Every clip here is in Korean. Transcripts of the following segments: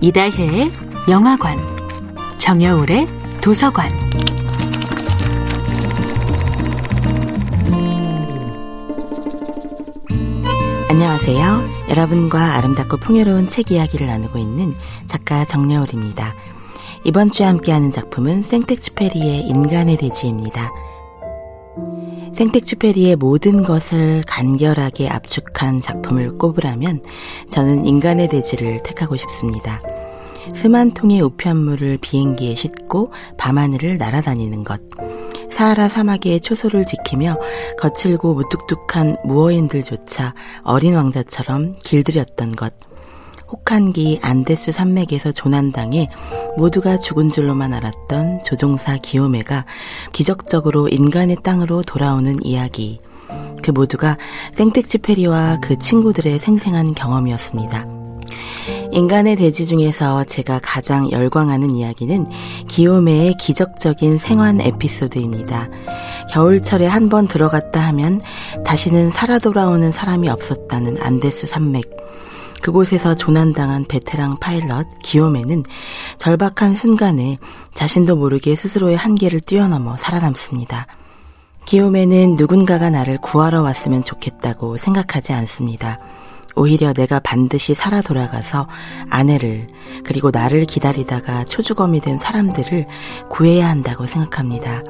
이다혜의 영화관, 정여울의 도서관. 안녕하세요. 여러분과 아름답고 풍요로운 책 이야기를 나누고 있는 작가 정여울입니다. 이번 주에 함께하는 작품은 생텍쥐페리의 인간의 대지입니다. 생텍쥐페리의 모든 것을 간결하게 압축한 작품을 꼽으라면 저는 인간의 대지를 택하고 싶습니다. 수만 통의 우편물을 비행기에 싣고 밤하늘을 날아다니는 것. 사하라 사막의 초소를 지키며 거칠고 무뚝뚝한 무어인들조차 어린 왕자처럼 길들였던 것. 혹한기 안데스 산맥에서 조난당해 모두가 죽은 줄로만 알았던 조종사 기요메가 기적적으로 인간의 땅으로 돌아오는 이야기. 그 모두가 생텍쥐페리와 그 친구들의 생생한 경험이었습니다. 인간의 대지 중에서 제가 가장 열광하는 이야기는 기요메의 기적적인 생還에피소드입니다. 겨울철에 한 번 들어갔다 하면 다시는 살아 돌아오는 사람이 없었다는 안데스 산맥. 그곳에서 조난당한 베테랑 파일럿 기요메는 절박한 순간에 자신도 모르게 스스로의 한계를 뛰어넘어 살아남습니다. 기요메는 누군가가 나를 구하러 왔으면 좋겠다고 생각하지 않습니다. 오히려 내가 반드시 살아 돌아가서 아내를 그리고 나를 기다리다가 초주검이 된 사람들을 구해야 한다고 생각합니다.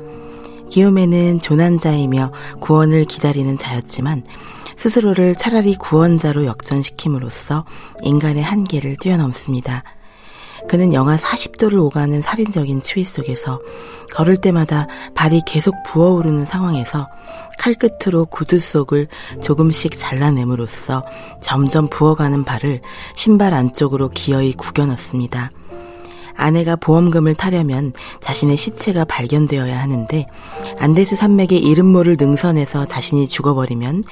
기요메는 조난자이며 구원을 기다리는 자였지만 스스로를 차라리 구원자로 역전시킴으로써 인간의 한계를 뛰어넘습니다. 그는 영하 40도를 오가는 살인적인 추위 속에서 걸을 때마다 발이 계속 부어오르는 상황에서 칼끝으로 구두 속을 조금씩 잘라냄으로써 점점 부어가는 발을 신발 안쪽으로 기어이 구겨넣습니다. 아내가 보험금을 타려면 자신의 시체가 발견되어야 하는데 안데스 산맥의 이름 모를 능선에서 자신이 죽어버리면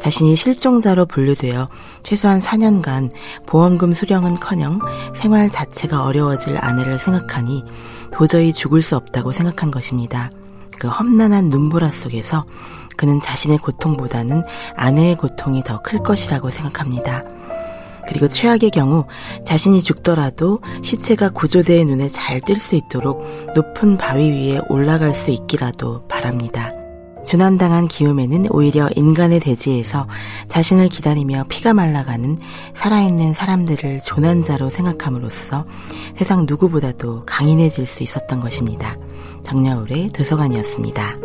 자신이 실종자로 분류되어 최소한 4년간 보험금 수령은커녕 생활 자체가 어려워질 아내를 생각하니 도저히 죽을 수 없다고 생각한 것입니다. 그 험난한 눈보라 속에서 그는 자신의 고통보다는 아내의 고통이 더 클 것이라고 생각합니다. 그리고 최악의 경우 자신이 죽더라도 시체가 구조대의 눈에 잘 띌 수 있도록 높은 바위 위에 올라갈 수 있기라도 바랍니다. 조난당한 기욤에는 오히려 인간의 대지에서 자신을 기다리며 피가 말라가는 살아있는 사람들을 조난자로 생각함으로써 세상 누구보다도 강인해질 수 있었던 것입니다. 정여울의 도서관이었습니다.